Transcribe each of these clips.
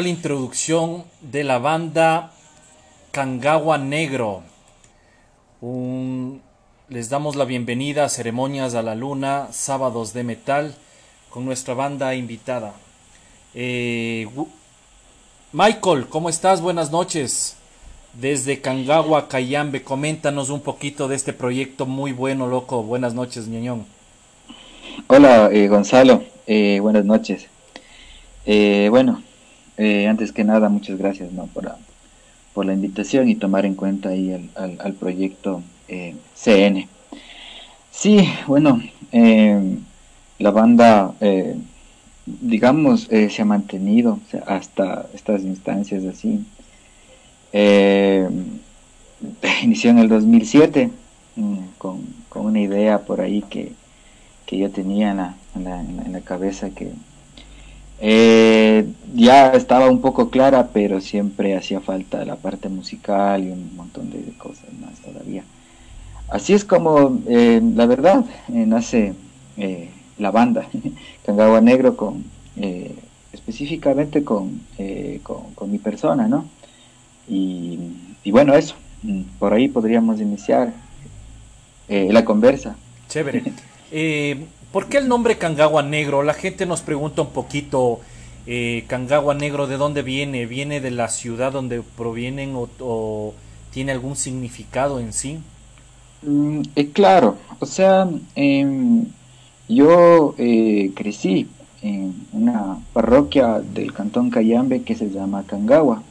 brutal introducción de la banda Kangawa Negro. les damos la bienvenida a Ceremonias a la Luna, sábados de metal, con nuestra banda invitada. Eh, Michael, ¿cómo estás? Buenas noches. Desde Kangawa, Cayambe, coméntanos un poquito de este proyecto muy bueno, loco. Buenas noches, ñoñón. Hola, eh, Gonzalo. Eh, buenas noches. bueno, antes que nada, muchas gracias por, la, invitación y tomar en cuenta ahí al, al, proyecto CN. Sí, bueno, la banda digamos, eh, se ha mantenido hasta estas instancias así. Eh, inició en el 2007 mm, con, una idea por ahí que, que yo tenía en la, cabeza que eh, ya estaba un poco clara, pero siempre hacía falta la parte musical y un montón de cosas más todavía. Así es como, la verdad, nace la banda, Cangagua Negro, con, eh, específicamente eh, con, con, mi persona, ¿no? Y, bueno, eso, por ahí podríamos iniciar eh, la conversa. Chévere. ¿Por qué el nombre Cangagua Negro? La gente nos pregunta un poquito, Cangagua Negro, ¿de dónde viene? ¿Viene de la ciudad donde provienen o, tiene algún significado en sí? Mm, claro, o sea, em, yo eh, crecí en una parroquia del cantón Cayambe que se llama Cangagua.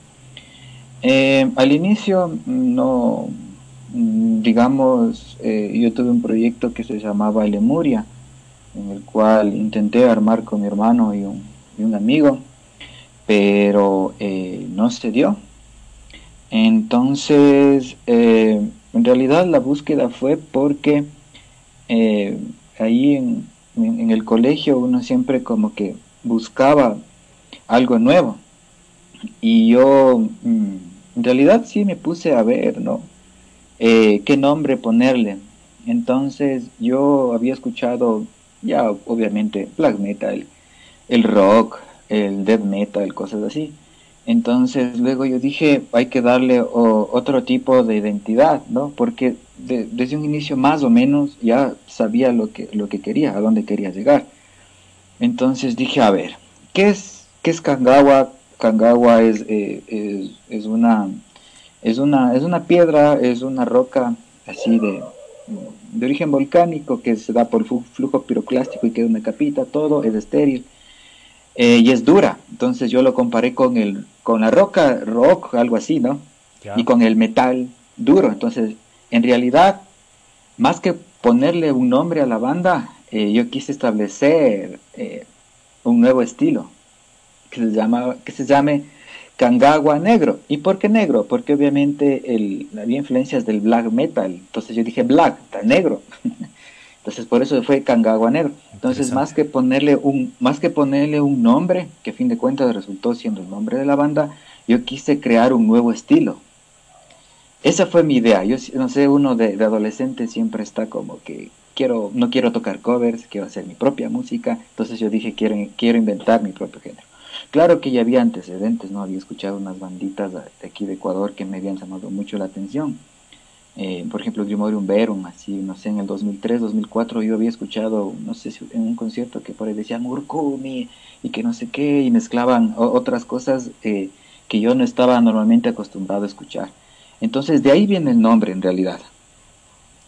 Eh, al inicio no, digamos, eh, yo tuve un proyecto que se llamaba Lemuria, en el cual intenté armar con mi hermano y un, y un amigo, pero no se dio. Entonces, en realidad la búsqueda fue porque ahí en, en, el colegio uno siempre como que buscaba algo nuevo. Y yo mm, en realidad sí me puse a ver, ¿no? Eh, ¿Qué nombre ponerle? Entonces yo había escuchado ya obviamente black metal, el rock, el death metal, cosas así. Entonces luego yo dije, hay que darle otro tipo de identidad, ¿no? Porque desde un inicio más o menos ya sabía lo que, lo que quería, a dónde quería llegar. Entonces dije, a ver, ¿qué es, qué es Kangawa? Kangawa es, eh, es, una, es, una, es una piedra, es una roca así de, de origen volcánico que se da por flujo piroclástico y queda una capita, todo es estéril eh, y es dura. Entonces yo lo comparé con, el, con la roca, rock, algo así, ¿no? Y con el metal duro. Entonces, en realidad, más que ponerle un nombre a la banda, eh, yo quise establecer eh, un nuevo estilo que se, llama, que se llame Kangagua Negro. ¿Y por qué negro? Porque obviamente el, había influencias del black metal. Entonces yo dije black, está negro. Entonces por eso fue Kangagua Negro. Entonces más que ponerle un más que ponerle un nombre, que a fin de cuentas resultó siendo el nombre de la banda, yo quise crear un nuevo estilo. Esa fue mi idea. Yo no sé, uno de, adolescente siempre está como que quiero no quiero tocar covers, quiero hacer mi propia música. Entonces yo dije quiero quiero inventar mi propio género. Claro que ya había antecedentes, no había escuchado unas banditas de aquí de Ecuador que me habían llamado mucho la atención eh, por ejemplo, Grimorium Verum, así, no sé, en el 2003, 2004 yo había escuchado, no sé si en un concierto que por ahí decían Urkumi y que no sé qué, y mezclaban otras cosas eh, que yo no estaba normalmente acostumbrado a escuchar. Entonces, de ahí viene el nombre en realidad.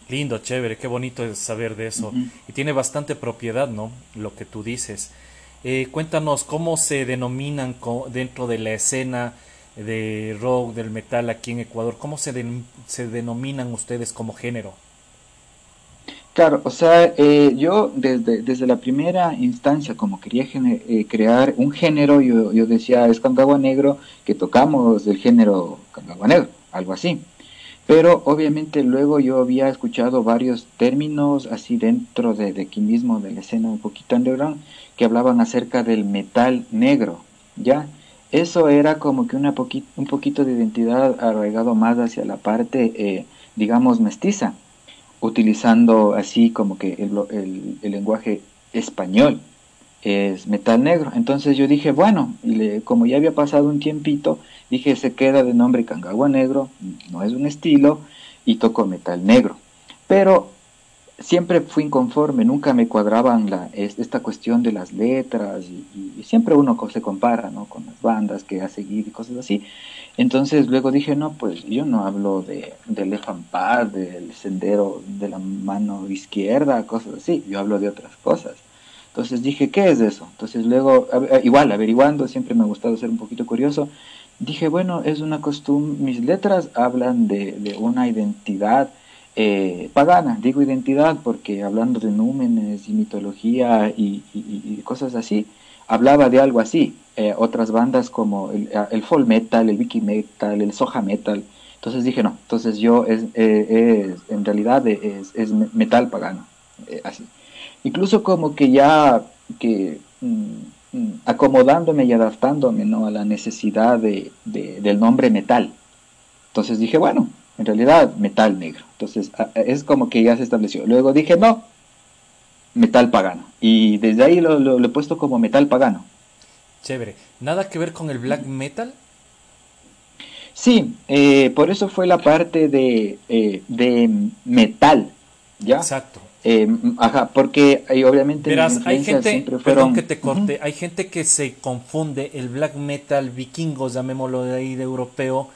Lindo, chévere, qué bonito es saber de eso. Y tiene bastante propiedad, ¿no? Lo que tú dices. Eh, cuéntanos cómo se denominan dentro de la escena de rock, del metal aquí en Ecuador? ¿Cómo se, se denominan ustedes como género? Claro, o sea, eh, yo desde, desde la primera instancia, como quería eh, crear un género, yo, yo decía, es Cangagua Negro, que tocamos del género Cangagua Negro, algo así. Pero obviamente luego yo había escuchado varios términos así dentro de, de aquí mismo, de la escena un poquito underground, que hablaban acerca del metal negro, ¿ya? eso era como que una un poquito de identidad arraigado más hacia la parte, eh, digamos, mestiza, utilizando así como que el, lenguaje español. Es metal negro. Entonces yo dije, bueno, como ya había pasado un tiempito, dije, se queda de nombre Kangagua Negro, no es un estilo, y toco metal negro. Pero siempre fui inconforme, nunca me cuadraban la, esta cuestión de las letras, y, siempre uno se compara ¿no? con las bandas que ha seguido y cosas así. Entonces luego dije, no, pues yo no hablo de, del Pad, del sendero de la mano izquierda, cosas así, yo hablo de otras cosas. Entonces dije, ¿qué es eso? Entonces luego, igual, averiguando, siempre me ha gustado ser un poquito curioso, dije, bueno, es una costumbre, mis letras hablan de, una identidad eh, pagana, digo identidad porque hablando de númenes y mitología y, cosas así, hablaba de algo así. Eh, otras bandas como el, el, folk metal, el wiki metal, el soja metal. Entonces dije, no, entonces yo es, eh, es en realidad es, es metal pagano, así incluso como que ya que mm, mm, acomodándome y adaptándome ¿no? a la necesidad de, del nombre metal. Entonces dije, bueno, en realidad metal negro. Entonces es como que ya se estableció. Luego dije, no, metal pagano. Y desde ahí lo, lo, he puesto como metal pagano. Chévere. ¿Nada que ver con el black metal? Sí, eh, por eso fue la parte de, eh, de metal. ¿ya? Exacto. Eh, ajá, porque obviamente Verás, hay gente, perdón que te corte, hay gente que se confunde el black metal vikingo, llamémoslo de ahí de europeo,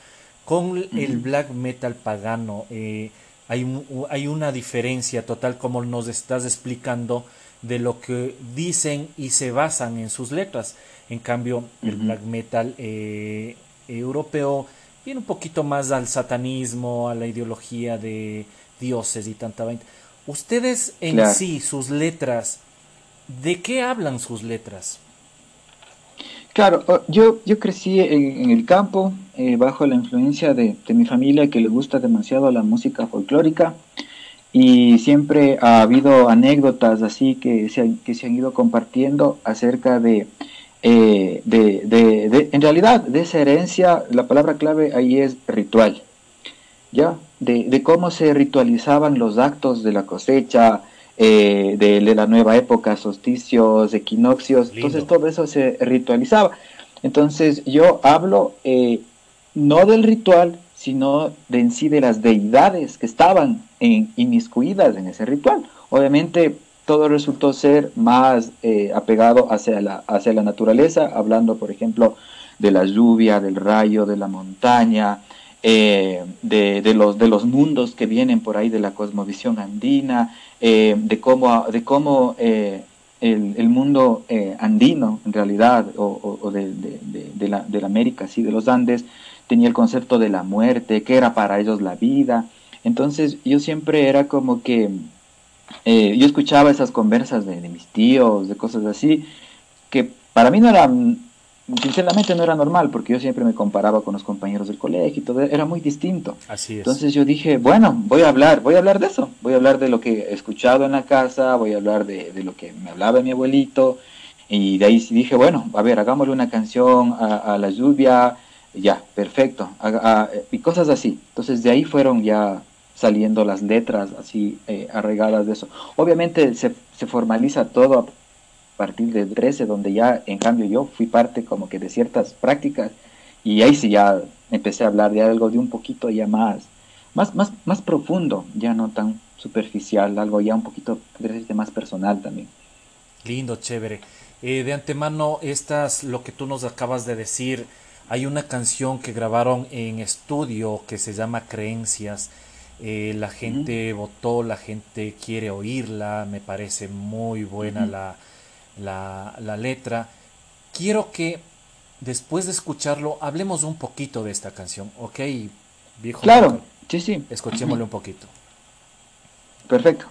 con el black metal pagano. Eh, hay, hay una diferencia total, como nos estás explicando, de lo que dicen y se basan en sus letras. En cambio, el black metal eh, europeo viene un poquito más al satanismo, a la ideología de dioses y tanta vaina. Ustedes en sí, sus letras, ¿de qué hablan sus letras? Claro, yo, yo crecí en, el campo eh, bajo la influencia de, mi familia que le gusta demasiado la música folclórica y siempre ha habido anécdotas así que se, que se han ido compartiendo acerca de, eh, de, de, en realidad, de esa herencia, la palabra clave ahí es ritual, ¿ya? De, cómo se ritualizaban los actos de la cosecha, eh, de, la nueva época, solsticios, equinoccios, entonces todo eso se ritualizaba. Entonces yo hablo eh, no del ritual, sino de en sí de las deidades que estaban en, inmiscuidas en ese ritual. Obviamente todo resultó ser más eh, apegado hacia la, hacia la naturaleza, hablando por ejemplo de la lluvia, del rayo, de la montaña, eh, de, los, de los mundos que vienen por ahí de la cosmovisión andina, eh, de cómo, de cómo eh, el, mundo andino, en realidad, o, de, de, la, de la América, sí, de los Andes, tenía el concepto de la muerte, que era para ellos la vida. Entonces yo siempre era como que, yo escuchaba esas conversas de, de mis tíos, de cosas así, que para mí no eran sinceramente no era normal porque yo siempre me comparaba con los compañeros del colegio y todo era muy distinto. Así es. Entonces yo dije, bueno, voy a hablar, voy a hablar de eso, voy a hablar de lo que he escuchado en la casa, voy a hablar de, lo que me hablaba mi abuelito y de ahí dije, bueno, a ver, hagámosle una canción a, la lluvia, ya, perfecto, y cosas así. Entonces de ahí fueron ya saliendo las letras así eh, arregadas de eso. Obviamente se, se formaliza todo partir de 13, donde ya en cambio yo fui parte como que de ciertas prácticas y ahí sí ya empecé a hablar de algo de un poquito ya más, más, más, más profundo, ya no tan superficial, algo ya un poquito más personal también. Lindo, chévere. Eh, de antemano, estas, lo que tú nos acabas de decir, hay una canción que grabaron en estudio que se llama Creencias. Eh, la gente votó, la gente quiere oírla, me parece muy buena la, la, la letra. Quiero que después de escucharlo hablemos un poquito de esta canción, ¿ok? Viejo. Claro, sí, sí. Escuchémosle un poquito. Perfecto.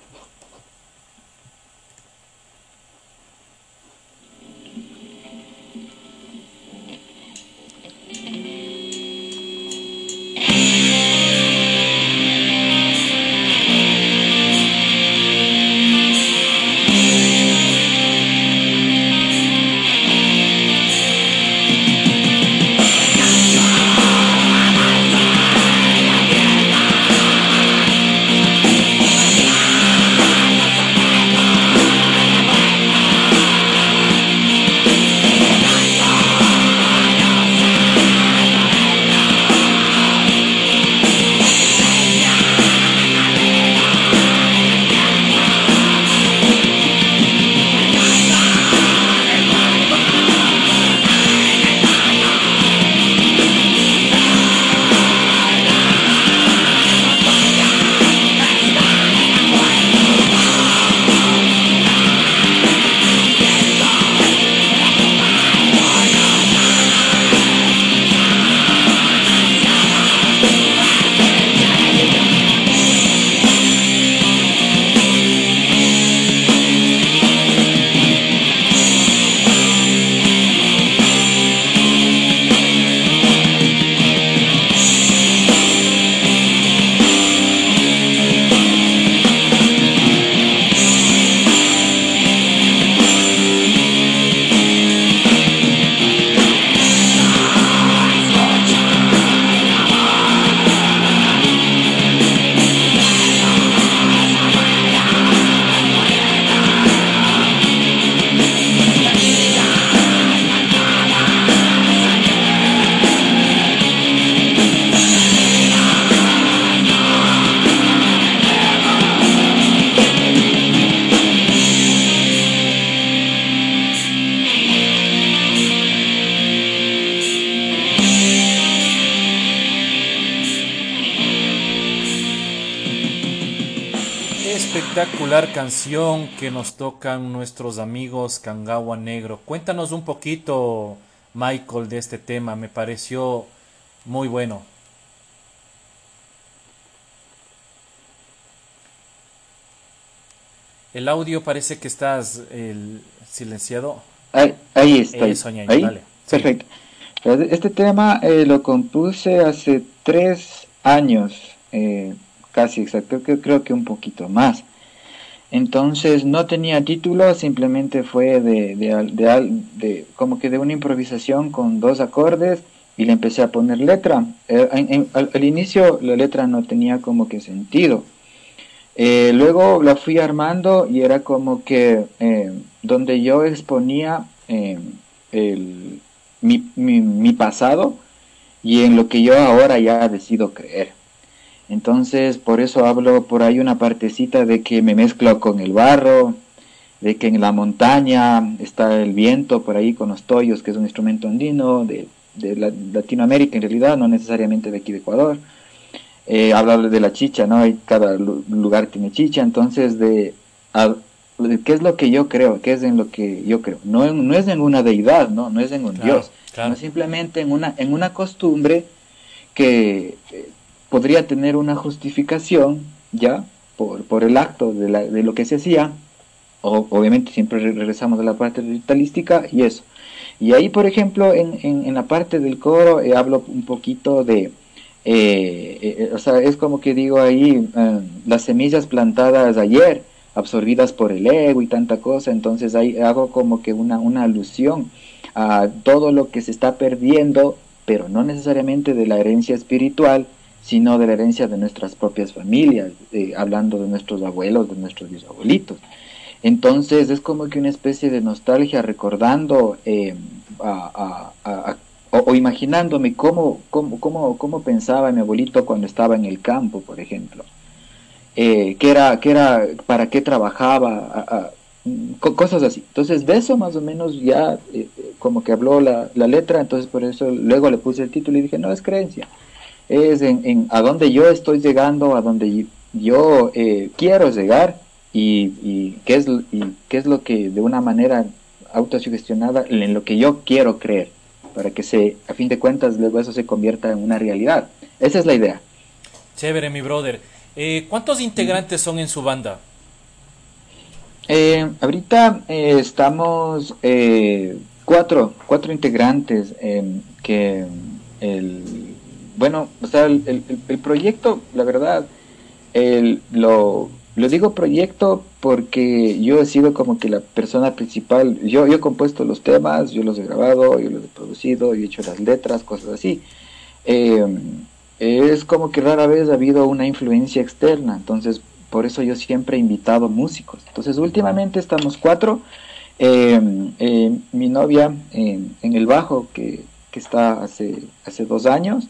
Espectacular canción que nos tocan nuestros amigos Kangawa Negro. Cuéntanos un poquito, Michael, de este tema. Me pareció muy bueno. El audio parece que estás el, silenciado. Ahí, ahí está. ahí. Perfecto. Este tema eh, lo compuse hace tres años, eh, casi exacto, creo, creo que un poquito más. Entonces no tenía título, simplemente fue de, de, de, como que de una improvisación con dos acordes y le empecé a poner letra. Eh, al, inicio la letra no tenía como que sentido. Eh, luego la fui armando y era como que eh, donde yo exponía mi, mi, mi, pasado y en lo que yo ahora ya decido creer. Entonces por eso hablo por ahí una partecita de que me mezclo con el barro, de que en la montaña está el viento por ahí con los toyos, que es un instrumento andino, de de Latinoamérica en realidad, no necesariamente de aquí de Ecuador. Eh, hablar de la chicha, ¿no? Hay, cada lugar tiene chicha, entonces de, qué es lo que yo creo, qué es en lo que yo creo. No, no es en una deidad, ¿no? No es en un Dios, sino simplemente en una, en una costumbre que eh, podría tener una justificación, ¿ya? Por, por el acto de, la, de lo que se hacía, o, obviamente siempre regresamos a la parte ritualística y eso. Y ahí, por ejemplo, en, en, la parte del coro eh, hablo un poquito de, eh, eh, o sea, es como que digo ahí, las semillas plantadas ayer, absorbidas por el ego y tanta cosa, entonces ahí hago como que una, una alusión a todo lo que se está perdiendo, pero no necesariamente de la herencia espiritual, sino de la herencia de nuestras propias familias, hablando de nuestros abuelos, de nuestros bisabuelitos. Entonces es como que una especie de nostalgia recordando eh, o, imaginándome cómo, cómo, cómo, cómo, pensaba mi abuelito cuando estaba en el campo, por ejemplo. Eh, qué era, qué era, para qué trabajaba, cosas así. Entonces de eso más o menos ya eh, como que habló la, la, letra, entonces por eso luego le puse el título y dije, no es creencia, es en, en a dónde yo estoy llegando, a donde yo quiero llegar y, qué es, y qué es lo que de una manera autosugestionada en lo que yo quiero creer, para que se, a fin de cuentas, luego eso se convierta en una realidad. Esa es la idea. Chévere, mi brother. Eh, ¿Cuántos integrantes son en su banda? Eh, ahorita eh, estamos cuatro, cuatro integrantes que el, bueno, o sea, el, el proyecto, la verdad, el, lo, lo digo proyecto porque yo he sido como que la persona principal. Yo, yo he compuesto los temas, yo los he grabado, yo los he producido, yo he hecho las letras, cosas así. Em, es como que rara vez ha habido una influencia externa, entonces por eso yo siempre he invitado músicos. Entonces últimamente estamos cuatro. Em, mi novia en el bajo, que, que está hace, hace dos años,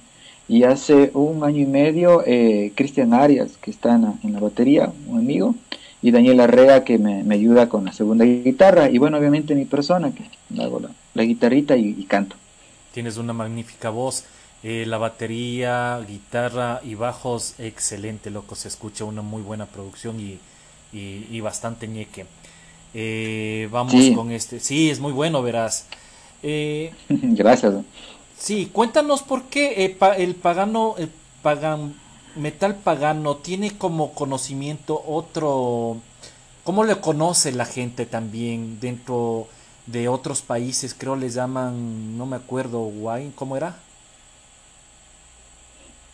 y hace un año y medio, eh, Cristian Arias, que está en la, batería, un amigo, y Daniel Arrea, que me, ayuda con la segunda guitarra, y bueno, obviamente mi persona, que hago la, guitarrita y, canto. Tienes una magnífica voz. Eh, la batería, guitarra y bajos, excelente, loco. Se escucha una muy buena producción y, y, bastante ñeque. Eh, vamos con este. Sí, es muy bueno, verás. Gracias. Sí, cuéntanos por qué eh, el pagano, el pagan, metal pagano tiene como conocimiento otro, ¿cómo le conoce la gente también dentro de otros países? Creo le llaman, no me acuerdo, guay, ¿cómo era?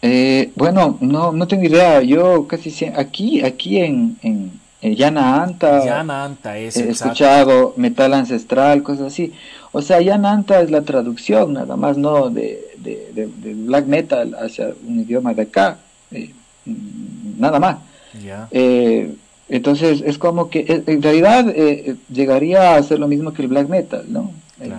Eh, bueno, no, no tengo idea. Yo casi aquí, aquí en, en, Anta, Llana Anta es, he escuchado metal ancestral, cosas así. O sea, ya Nanta es la traducción nada más, ¿no? De, de, black metal hacia un idioma de acá, eh, nada más. Eh, entonces es como que eh, en realidad llegaría a ser lo mismo que el black metal, ¿no? El,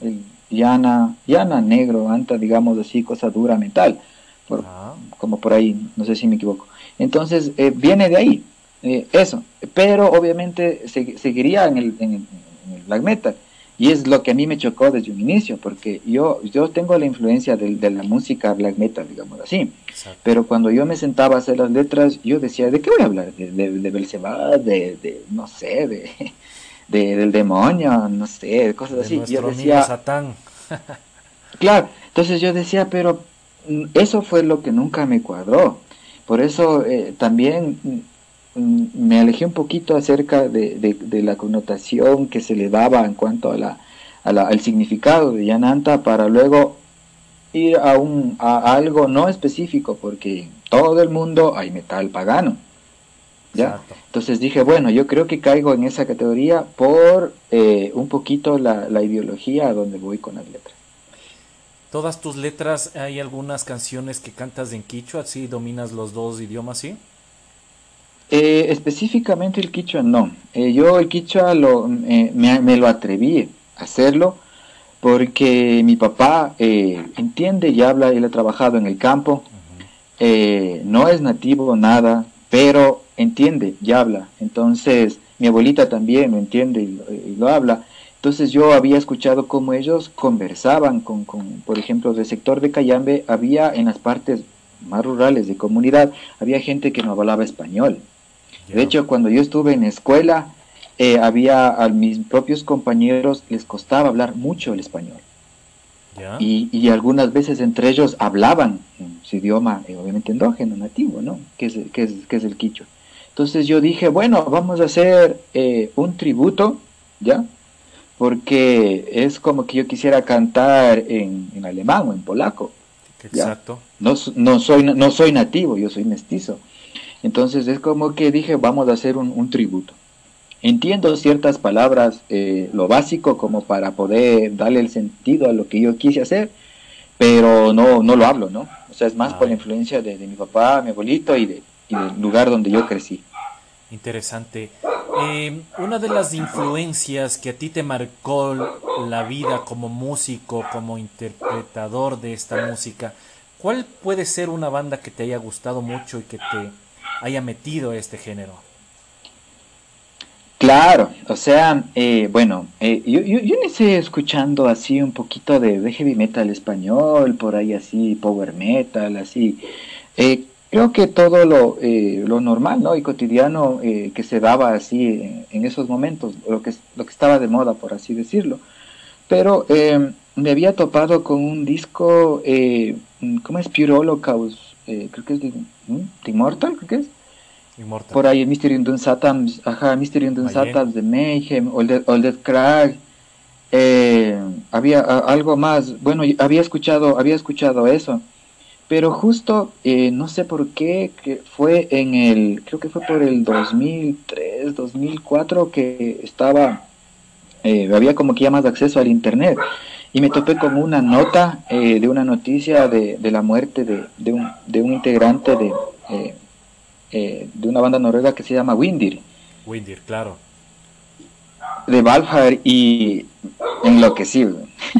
el, llana, llana negro, anta, digamos así, cosa dura, metal, por, ah. como por ahí, no sé si me equivoco. Entonces viene de ahí, eso, pero obviamente seguiría en el, en el black metal Y es lo que a mí me chocó desde un inicio, porque yo, yo tengo la influencia de, de la música black metal, digamos así. Pero cuando yo me sentaba a hacer las letras, yo decía, ¿de qué voy a hablar? ¿De, de, de de, de, no sé, de, de, del demonio, no sé, cosas así. Yo decía, Satán. claro, entonces yo decía, pero mm, eso fue lo que nunca me cuadró. Por eso eh, también me alejé un poquito acerca de, de, la connotación que se le daba en cuanto a la, al significado de Yananta para luego ir a, un, a algo no específico, porque todo el mundo hay metal pagano. ¿ya? Entonces dije, bueno, yo creo que caigo en esa categoría por eh, un poquito la, la ideología a donde voy con las letras. ¿Todas tus letras hay algunas canciones que cantas en quichua, si dominas los dos idiomas, sí? Eh, específicamente el quichua no. Eh, yo el quichua lo, me, me, lo atreví a hacerlo porque mi papá eh, entiende y habla, él ha trabajado en el campo, no es nativo nada, pero entiende y habla. Entonces mi abuelita también lo entiende y lo habla. Entonces yo había escuchado cómo ellos conversaban con, con, por ejemplo, del sector de Cayambe, había en las partes más rurales de comunidad, había gente que no hablaba español. De hecho, cuando yo estuve en escuela, eh, había a mis propios compañeros les costaba hablar mucho el español. Y, y, algunas veces entre ellos hablaban en su idioma, eh, obviamente endógeno, nativo, ¿no? Que es, que es, que es el quicho. Entonces yo dije, bueno, vamos a hacer eh, un tributo, ¿ya? porque es como que yo quisiera cantar en, en alemán o en polaco. Exacto. No, no, soy, no soy nativo, yo soy mestizo. Entonces es como que dije, vamos a hacer un, tributo. Entiendo ciertas palabras, eh, lo básico, como para poder darle el sentido a lo que yo quise hacer, pero no, no lo hablo, ¿no? O sea, es más por la influencia de, mi papá, mi abuelito y, de, y del lugar donde yo crecí. Interesante. Eh, una de las influencias que a ti te marcó la vida como músico, como interpretador de esta música, ¿cuál puede ser una banda que te haya gustado mucho y que te haya metido este género? Claro, o sea, eh, bueno, eh, yo, yo, yo escuchando así un poquito de, heavy metal español, por ahí así, power metal, así. Eh, creo que todo lo, eh, lo normal ¿no? y cotidiano eh, que se daba así en, esos momentos, lo que, lo que estaba de moda, por así decirlo. Pero me había topado con un disco, ¿cómo es? Pure Holocaust, creo que es de, Immortal, creo que es. Immortal. Por ahí, Mystery Undun Satans, ajá, Mystery Undun Satans de Mayhem, Dead, All Dead Crag. había algo más, bueno, había escuchado, había escuchado eso pero justo, eh, no sé por qué, que fue en el, creo que fue por el 2003, 2004 que estaba, eh, había como que ya más acceso al Internet. Y me topé con una nota eh, de una noticia de, de la muerte de, de, un, de un integrante de, de una banda noruega que se llama Windir. Windir, claro. De Valhar y enloquecí,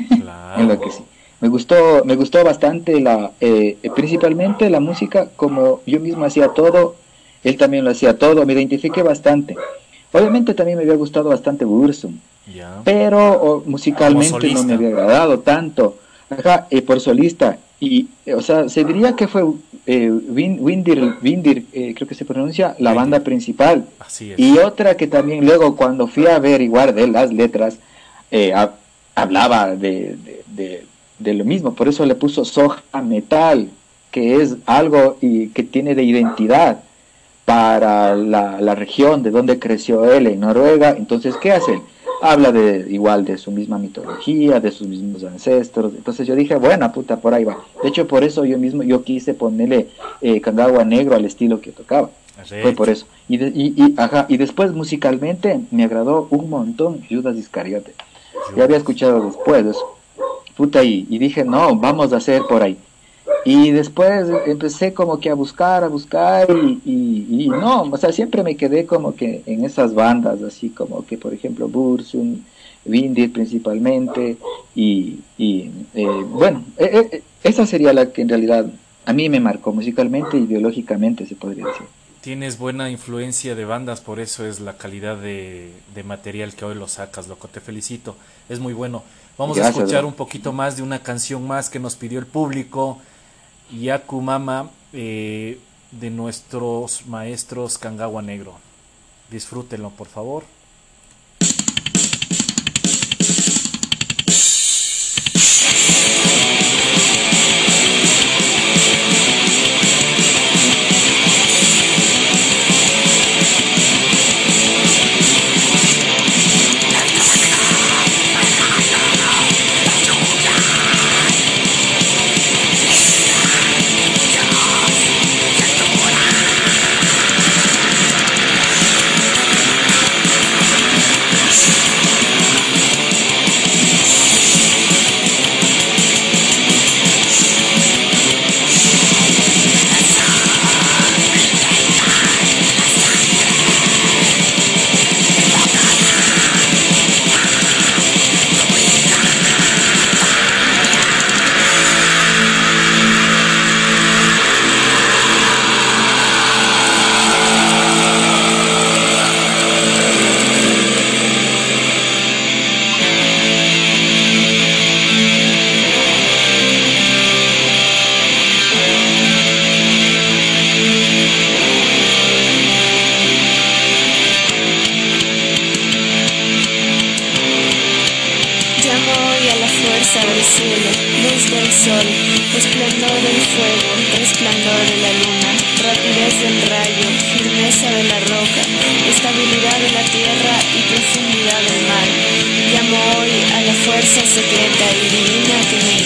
claro. enloquecí me gustó me gustó bastante la eh, principalmente la música como yo mismo hacía todo él también lo hacía todo me identifiqué bastante obviamente también me había gustado bastante Bursum pero musicalmente no me había agradado tanto. Ajá, eh, por solista. Y o sea se diría que fue eh, Windir, Windir creo que se pronuncia la banda principal. Y otra que también luego cuando fui a averiguar de las letras hablaba de, de de lo mismo, por eso le puso soja metal, que es algo y que tiene de identidad para la, la, región de donde creció él en Noruega. Entonces, ¿qué hace? Habla de igual de su misma mitología, de sus mismos ancestros. Entonces yo dije, buena puta, por ahí va. De hecho, por eso yo mismo yo quise ponerle eh, negro al estilo que tocaba. Fue por eso. Y, y, y, ajá, y después musicalmente me agradó un montón Judas Iscariote. Ya había escuchado después eso puta, y, y dije, no, vamos a hacer por ahí. Y después empecé como que a buscar, a buscar y, y, no, o sea, siempre me quedé como que en esas bandas, así como que por ejemplo Bursum, Windir principalmente y, y eh, bueno, eh, eh, esa sería la que en realidad a mí me marcó musicalmente y ideológicamente se podría decir. Tienes buena influencia de bandas, por eso es la calidad de, material que hoy lo sacas, loco. Te felicito, es muy bueno. Vamos a escuchar un poquito más de una canción más que nos pidió el público. Yaku Mama, eh, de nuestros maestros Kangawa Negro. Disfrútenlo, por favor. 捧げたいみんなで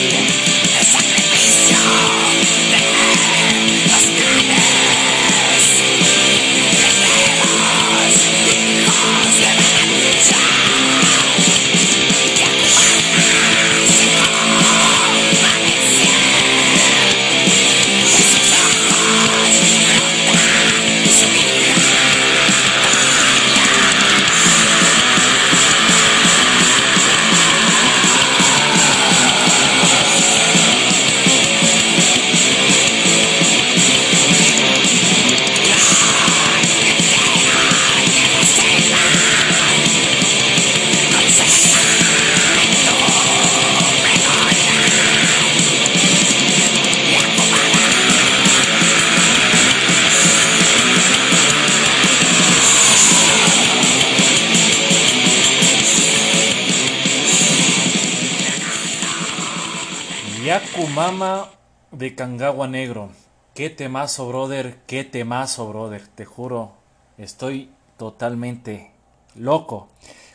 Mama de Kangawa Negro. Qué temazo, brother. Qué temazo, brother. Te juro, estoy totalmente loco.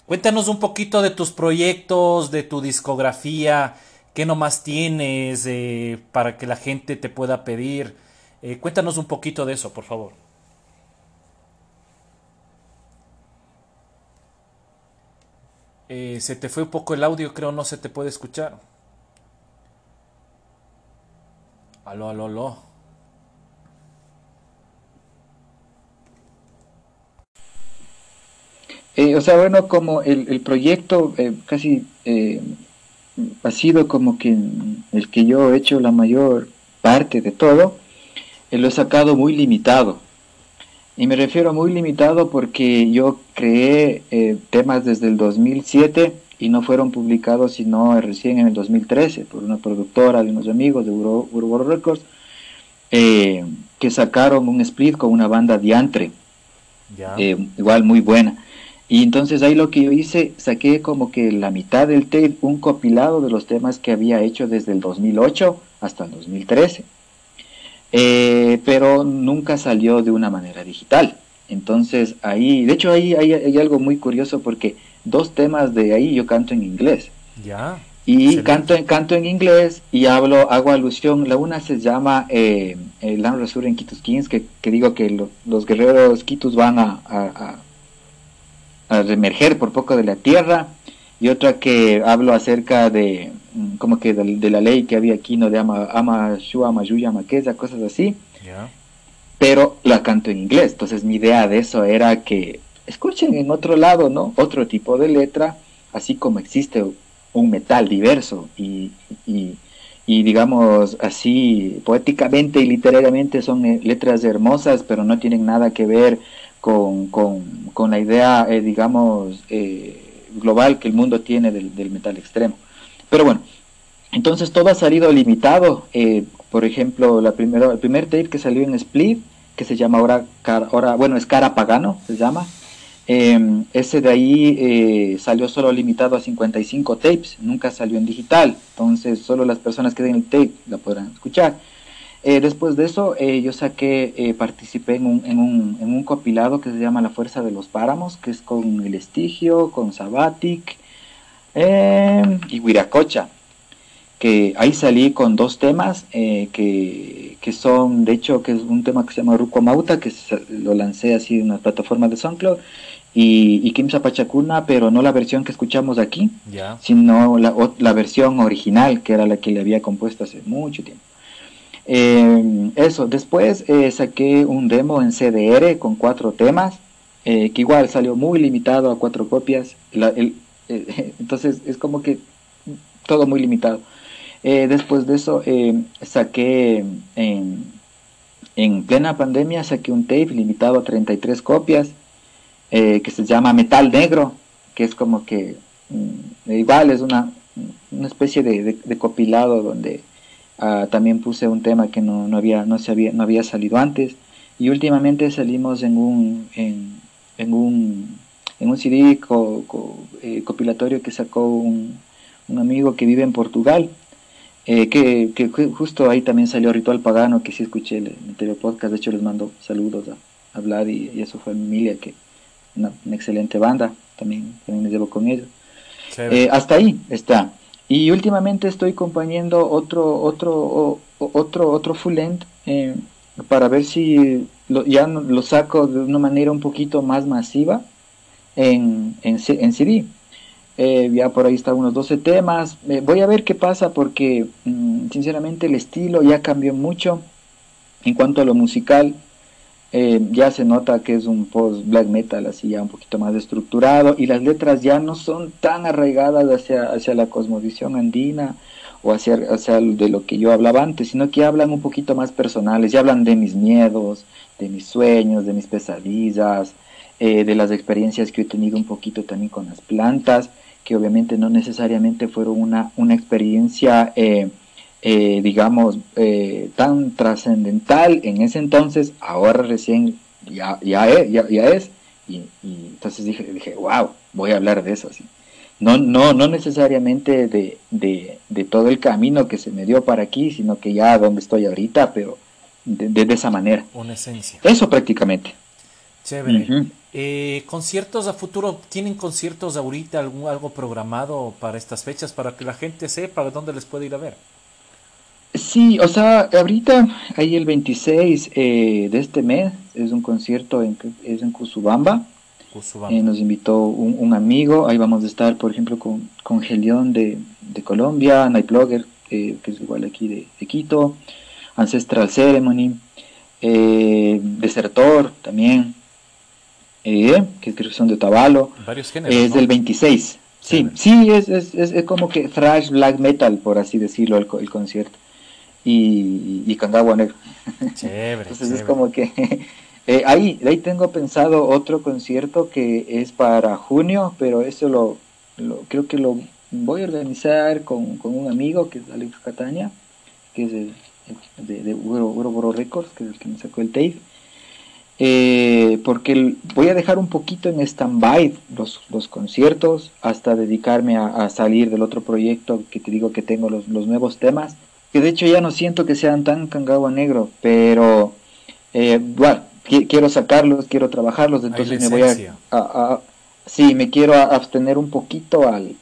Cuéntanos un poquito de tus proyectos, de tu discografía. ¿Qué nomás tienes eh, para que la gente te pueda pedir? Eh, cuéntanos un poquito de eso, por favor. Eh, se te fue un poco el audio, creo no se te puede escuchar. Aló, aló, aló. Eh, o sea, bueno, como el, proyecto eh, casi eh, ha sido como que el que yo he hecho la mayor parte de todo, lo he sacado muy limitado. Y me refiero a muy limitado porque yo creé temas desde el 2007 y no fueron publicados sino recién en el 2013 por una productora de unos amigos de Uruguay Records eh, que sacaron un split con una banda diantre, eh, igual muy buena. Y entonces ahí lo que yo hice, saqué como que la mitad del tape, un compilado de los temas que había hecho desde el 2008 hasta el 2013. Eh, pero nunca salió de una manera digital. Entonces ahí, de hecho ahí hay algo muy curioso porque dos temas de ahí yo canto en inglés. Ya. Y canto en, canto en inglés y hablo, hago alusión. La una se llama eh, el Land en Kitus Kings, que, digo que los guerreros Kitus van a, a, a, reemerger por poco de la tierra. Y otra que hablo acerca de, mm, como que de, la ley que había aquí, ¿no? De Ama, ama Shua, Ama Yuya, cosas así. Pero la canto en inglés. Entonces mi idea de eso era que escuchen en otro lado, ¿no? Otro tipo de letra, así como existe un metal diverso y, y digamos así poéticamente y literariamente son eh, letras hermosas, pero no tienen nada que ver con, con, la idea, eh, digamos, eh, global que el mundo tiene del, metal extremo. Pero bueno, entonces todo ha salido limitado. por ejemplo, la primero, el primer tape que salió en Split, que se llama ahora, ahora bueno, es Cara Pagano, se llama, Em, ese de ahí eh, salió solo limitado a 55 tapes, nunca salió en digital, entonces solo las personas que den el tape la podrán escuchar. Eh, después de eso, eh, yo saqué, participé en un, en, un, en un, compilado que se llama La Fuerza de los Páramos, que es con El Estigio, con Sabatic em, y Huiracocha, que ahí salí con dos temas que, que, son, de hecho, que es un tema que se llama Ruco Mauta, que lo lancé así en una plataforma de SoundCloud, y, y Kimsa Pachacuna, pero no la versión que escuchamos aquí, sino la, la, versión original, que era la que le había compuesto hace mucho tiempo. Eh, eso, después eh, saqué un demo en CDR con cuatro temas, eh, que igual salió muy limitado a cuatro copias, entonces es como que todo muy limitado. Después de eso saqué en, en plena pandemia, saqué un tape limitado a 33 copias, eh, que se llama Metal Negro, que es como que mm, igual es una, una especie de, de, copilado donde uh, también puse un tema que no, no, había, no, se había, no había salido antes. Y últimamente salimos en un, en, en un, en un CD co, co, eh, copilatorio que sacó un, un, amigo que vive en Portugal. Eh, que, que, justo ahí también salió Ritual Pagano, que sí escuché el, anterior podcast, de hecho les mando saludos a, a Vlad y, y a su familia que, una, excelente banda, también, también me llevo con ellos. Eh, hasta ahí está. Y últimamente estoy acompañando otro, otro, otro, otro full end eh, para ver si lo, ya lo saco de una manera un poquito más masiva en, en, en CD. Eh, ya por ahí están unos 12 temas. voy a ver qué pasa porque mm, sinceramente el estilo ya cambió mucho en cuanto a lo musical. Eh, ya se nota que es un post black metal así ya un poquito más estructurado y las letras ya no son tan arraigadas hacia, hacia la cosmovisión andina o hacia, hacia de lo que yo hablaba antes, sino que hablan un poquito más personales, ya hablan de mis miedos, de mis sueños, de mis pesadillas, eh, de las experiencias que he tenido un poquito también con las plantas, que obviamente no necesariamente fueron una, una experiencia eh, eh, digamos, eh, tan trascendental en ese entonces, ahora recién ya, ya, es, ya, es. Y, entonces dije, dije, wow, voy a hablar de eso. Así. No, no, no necesariamente de, de, de, todo el camino que se me dio para aquí, sino que ya donde estoy ahorita, pero de, de esa manera. Una esencia. Eso prácticamente. Chévere. Eh, conciertos a futuro, ¿tienen conciertos ahorita, algún, algo programado para estas fechas, para que la gente sepa dónde les puede ir a ver? Sí, o sea, ahorita hay el 26 eh, de este mes, es un concierto en, es en Cusubamba. Eh, nos invitó un, amigo, ahí vamos a estar, por ejemplo, con, con Gelión de, de Colombia, Nightblogger, eh, que es igual aquí de, Quito, Ancestral Ceremony, Desertor también, que creo que son de Tabalo. Varios géneros. Es del 26. Sí, sí, es, es, es, como que thrash black metal, por así decirlo, el, el concierto y, y Cangagua Negro. Chévere, Entonces es como que eh, ahí, ahí tengo pensado otro concierto que es para junio, pero eso lo, lo creo que lo voy a organizar con, con, un amigo que es Alex Cataña, que es de, de, de Uro, Records, que es el que me sacó el tape. Eh, porque voy a dejar un poquito en stand-by los, los, conciertos hasta dedicarme a, a, salir del otro proyecto que te digo que tengo los, los nuevos temas que de hecho ya no siento que sean tan cangagua negro, pero eh, bueno, quiero sacarlos, quiero trabajarlos, entonces me voy a, a, sí, me quiero abstener un poquito al,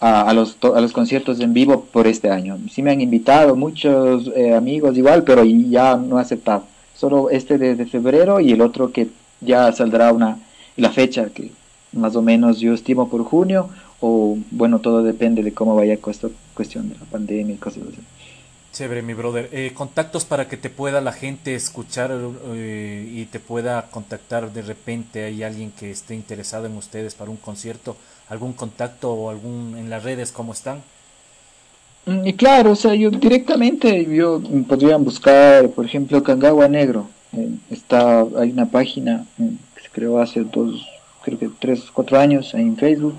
a, los, a los conciertos en vivo por este año. Sí me han invitado muchos eh, amigos igual, pero ya no he aceptado. Solo este de, febrero y el otro que ya saldrá una la fecha que más o menos yo estimo por junio o bueno, todo depende de cómo vaya esta cuestión de la pandemia y cosas así. Chévere, mi brother. Eh, contactos para que te pueda la gente escuchar eh, y te pueda contactar de repente. Hay alguien que esté interesado en ustedes para un concierto. ¿Algún contacto o algún en las redes? ¿Cómo están? Mm, y claro, o sea, yo directamente, yo podrían buscar, por ejemplo, Cangagua Negro. Eh, está, hay una página mm, que se creó hace dos, creo que tres, cuatro años en Facebook.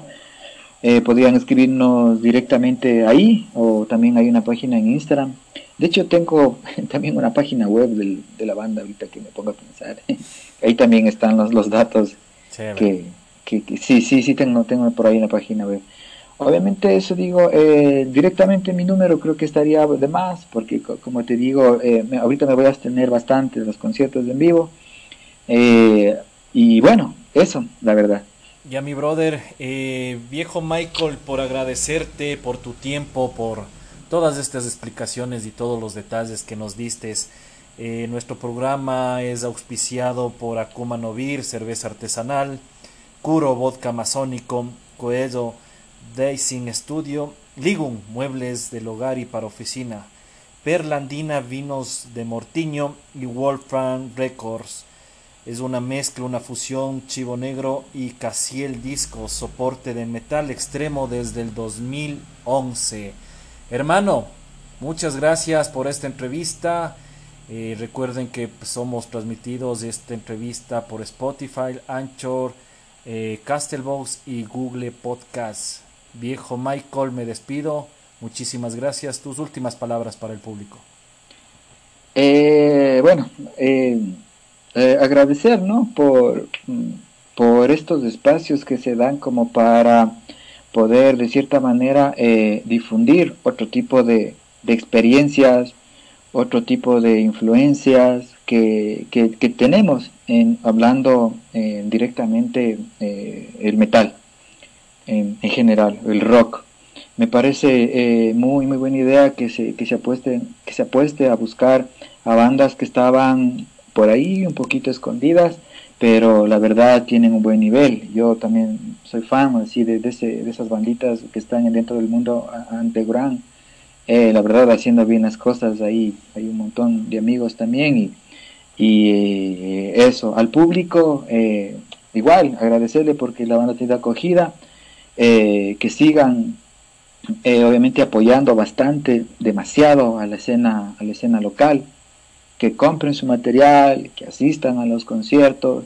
Eh, podrían escribirnos directamente ahí o también hay una página en Instagram. De hecho, tengo también una página web de la banda ahorita que me pongo a pensar. ahí también están los, los datos que, que, sí, sí, sí tengo, tengo por ahí una página web. Obviamente eso digo, eh, directamente mi número creo que estaría de más, porque como te digo, eh, ahorita me voy a abstener bastante los conciertos en vivo. Eh, y bueno, eso, la verdad. Ya mi brother, viejo Michael, por agradecerte por tu tiempo, por todas estas explicaciones y todos los detalles que nos diste. nuestro programa es auspiciado por Akuma Novir, cerveza artesanal, Curo, vodka masónico, Coelho, Dacing Studio, Ligum, muebles del hogar y para oficina, Perlandina, vinos de Mortiño y Wolfram Records. Es una mezcla, una fusión Chivo Negro y Casiel Disco, soporte de metal extremo desde el 2011. Hermano, muchas gracias por esta entrevista. Eh, recuerden que somos transmitidos esta entrevista por Spotify, Anchor, eh, y Google Podcast. Viejo Michael, me despido. Muchísimas gracias. Tus últimas palabras para el público. Eh, bueno, eh, eh, agradecer, ¿no? Por, por estos espacios que se dan como para poder, de cierta manera, difundir otro tipo de, experiencias, otro tipo de influencias que, que, tenemos en hablando directamente el metal en, general, el rock. Me parece eh, muy muy buena idea que se, que se apueste que se apueste a buscar a bandas que estaban por ahí un poquito escondidas, pero la verdad tienen un buen nivel. Yo también soy fan así de, de, esas banditas que están dentro del mundo underground. Eh, la verdad haciendo bien las cosas ahí hay un montón de amigos también y, y eh, eso al público eh, igual agradecerle porque la banda tiene acogida eh, que sigan eh, obviamente apoyando bastante, demasiado a la escena, a la escena local, que compren su material, que asistan a los conciertos,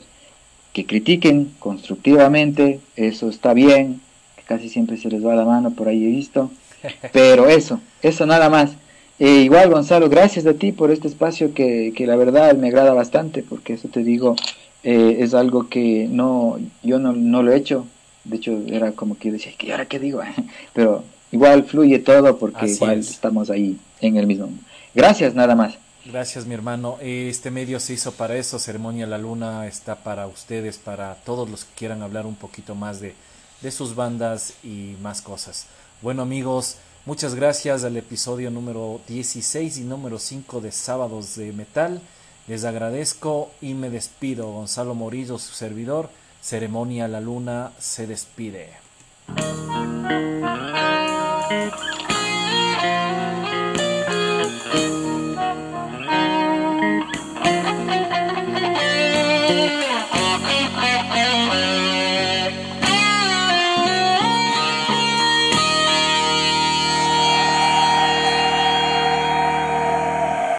que critiquen constructivamente, eso está bien, que casi siempre se les va la mano, por ahí he visto, pero eso, eso nada más. E igual Gonzalo, gracias a ti por este espacio que, que la verdad me agrada bastante, porque eso te digo, eh, es algo que no, yo no, no lo he hecho, de hecho, era como que decía, ¿y ahora qué digo? Pero igual fluye todo porque igual estamos ahí en el mismo. Gracias, nada más. Gracias, mi hermano. Este medio se hizo para eso. Ceremonia La Luna está para ustedes, para todos los que quieran hablar un poquito más de, de sus bandas y más cosas. Bueno, amigos, muchas gracias al episodio número 16 y número 5 de Sábados de Metal. Les agradezco y me despido. Gonzalo Morillo, su servidor. Ceremonia La Luna se despide.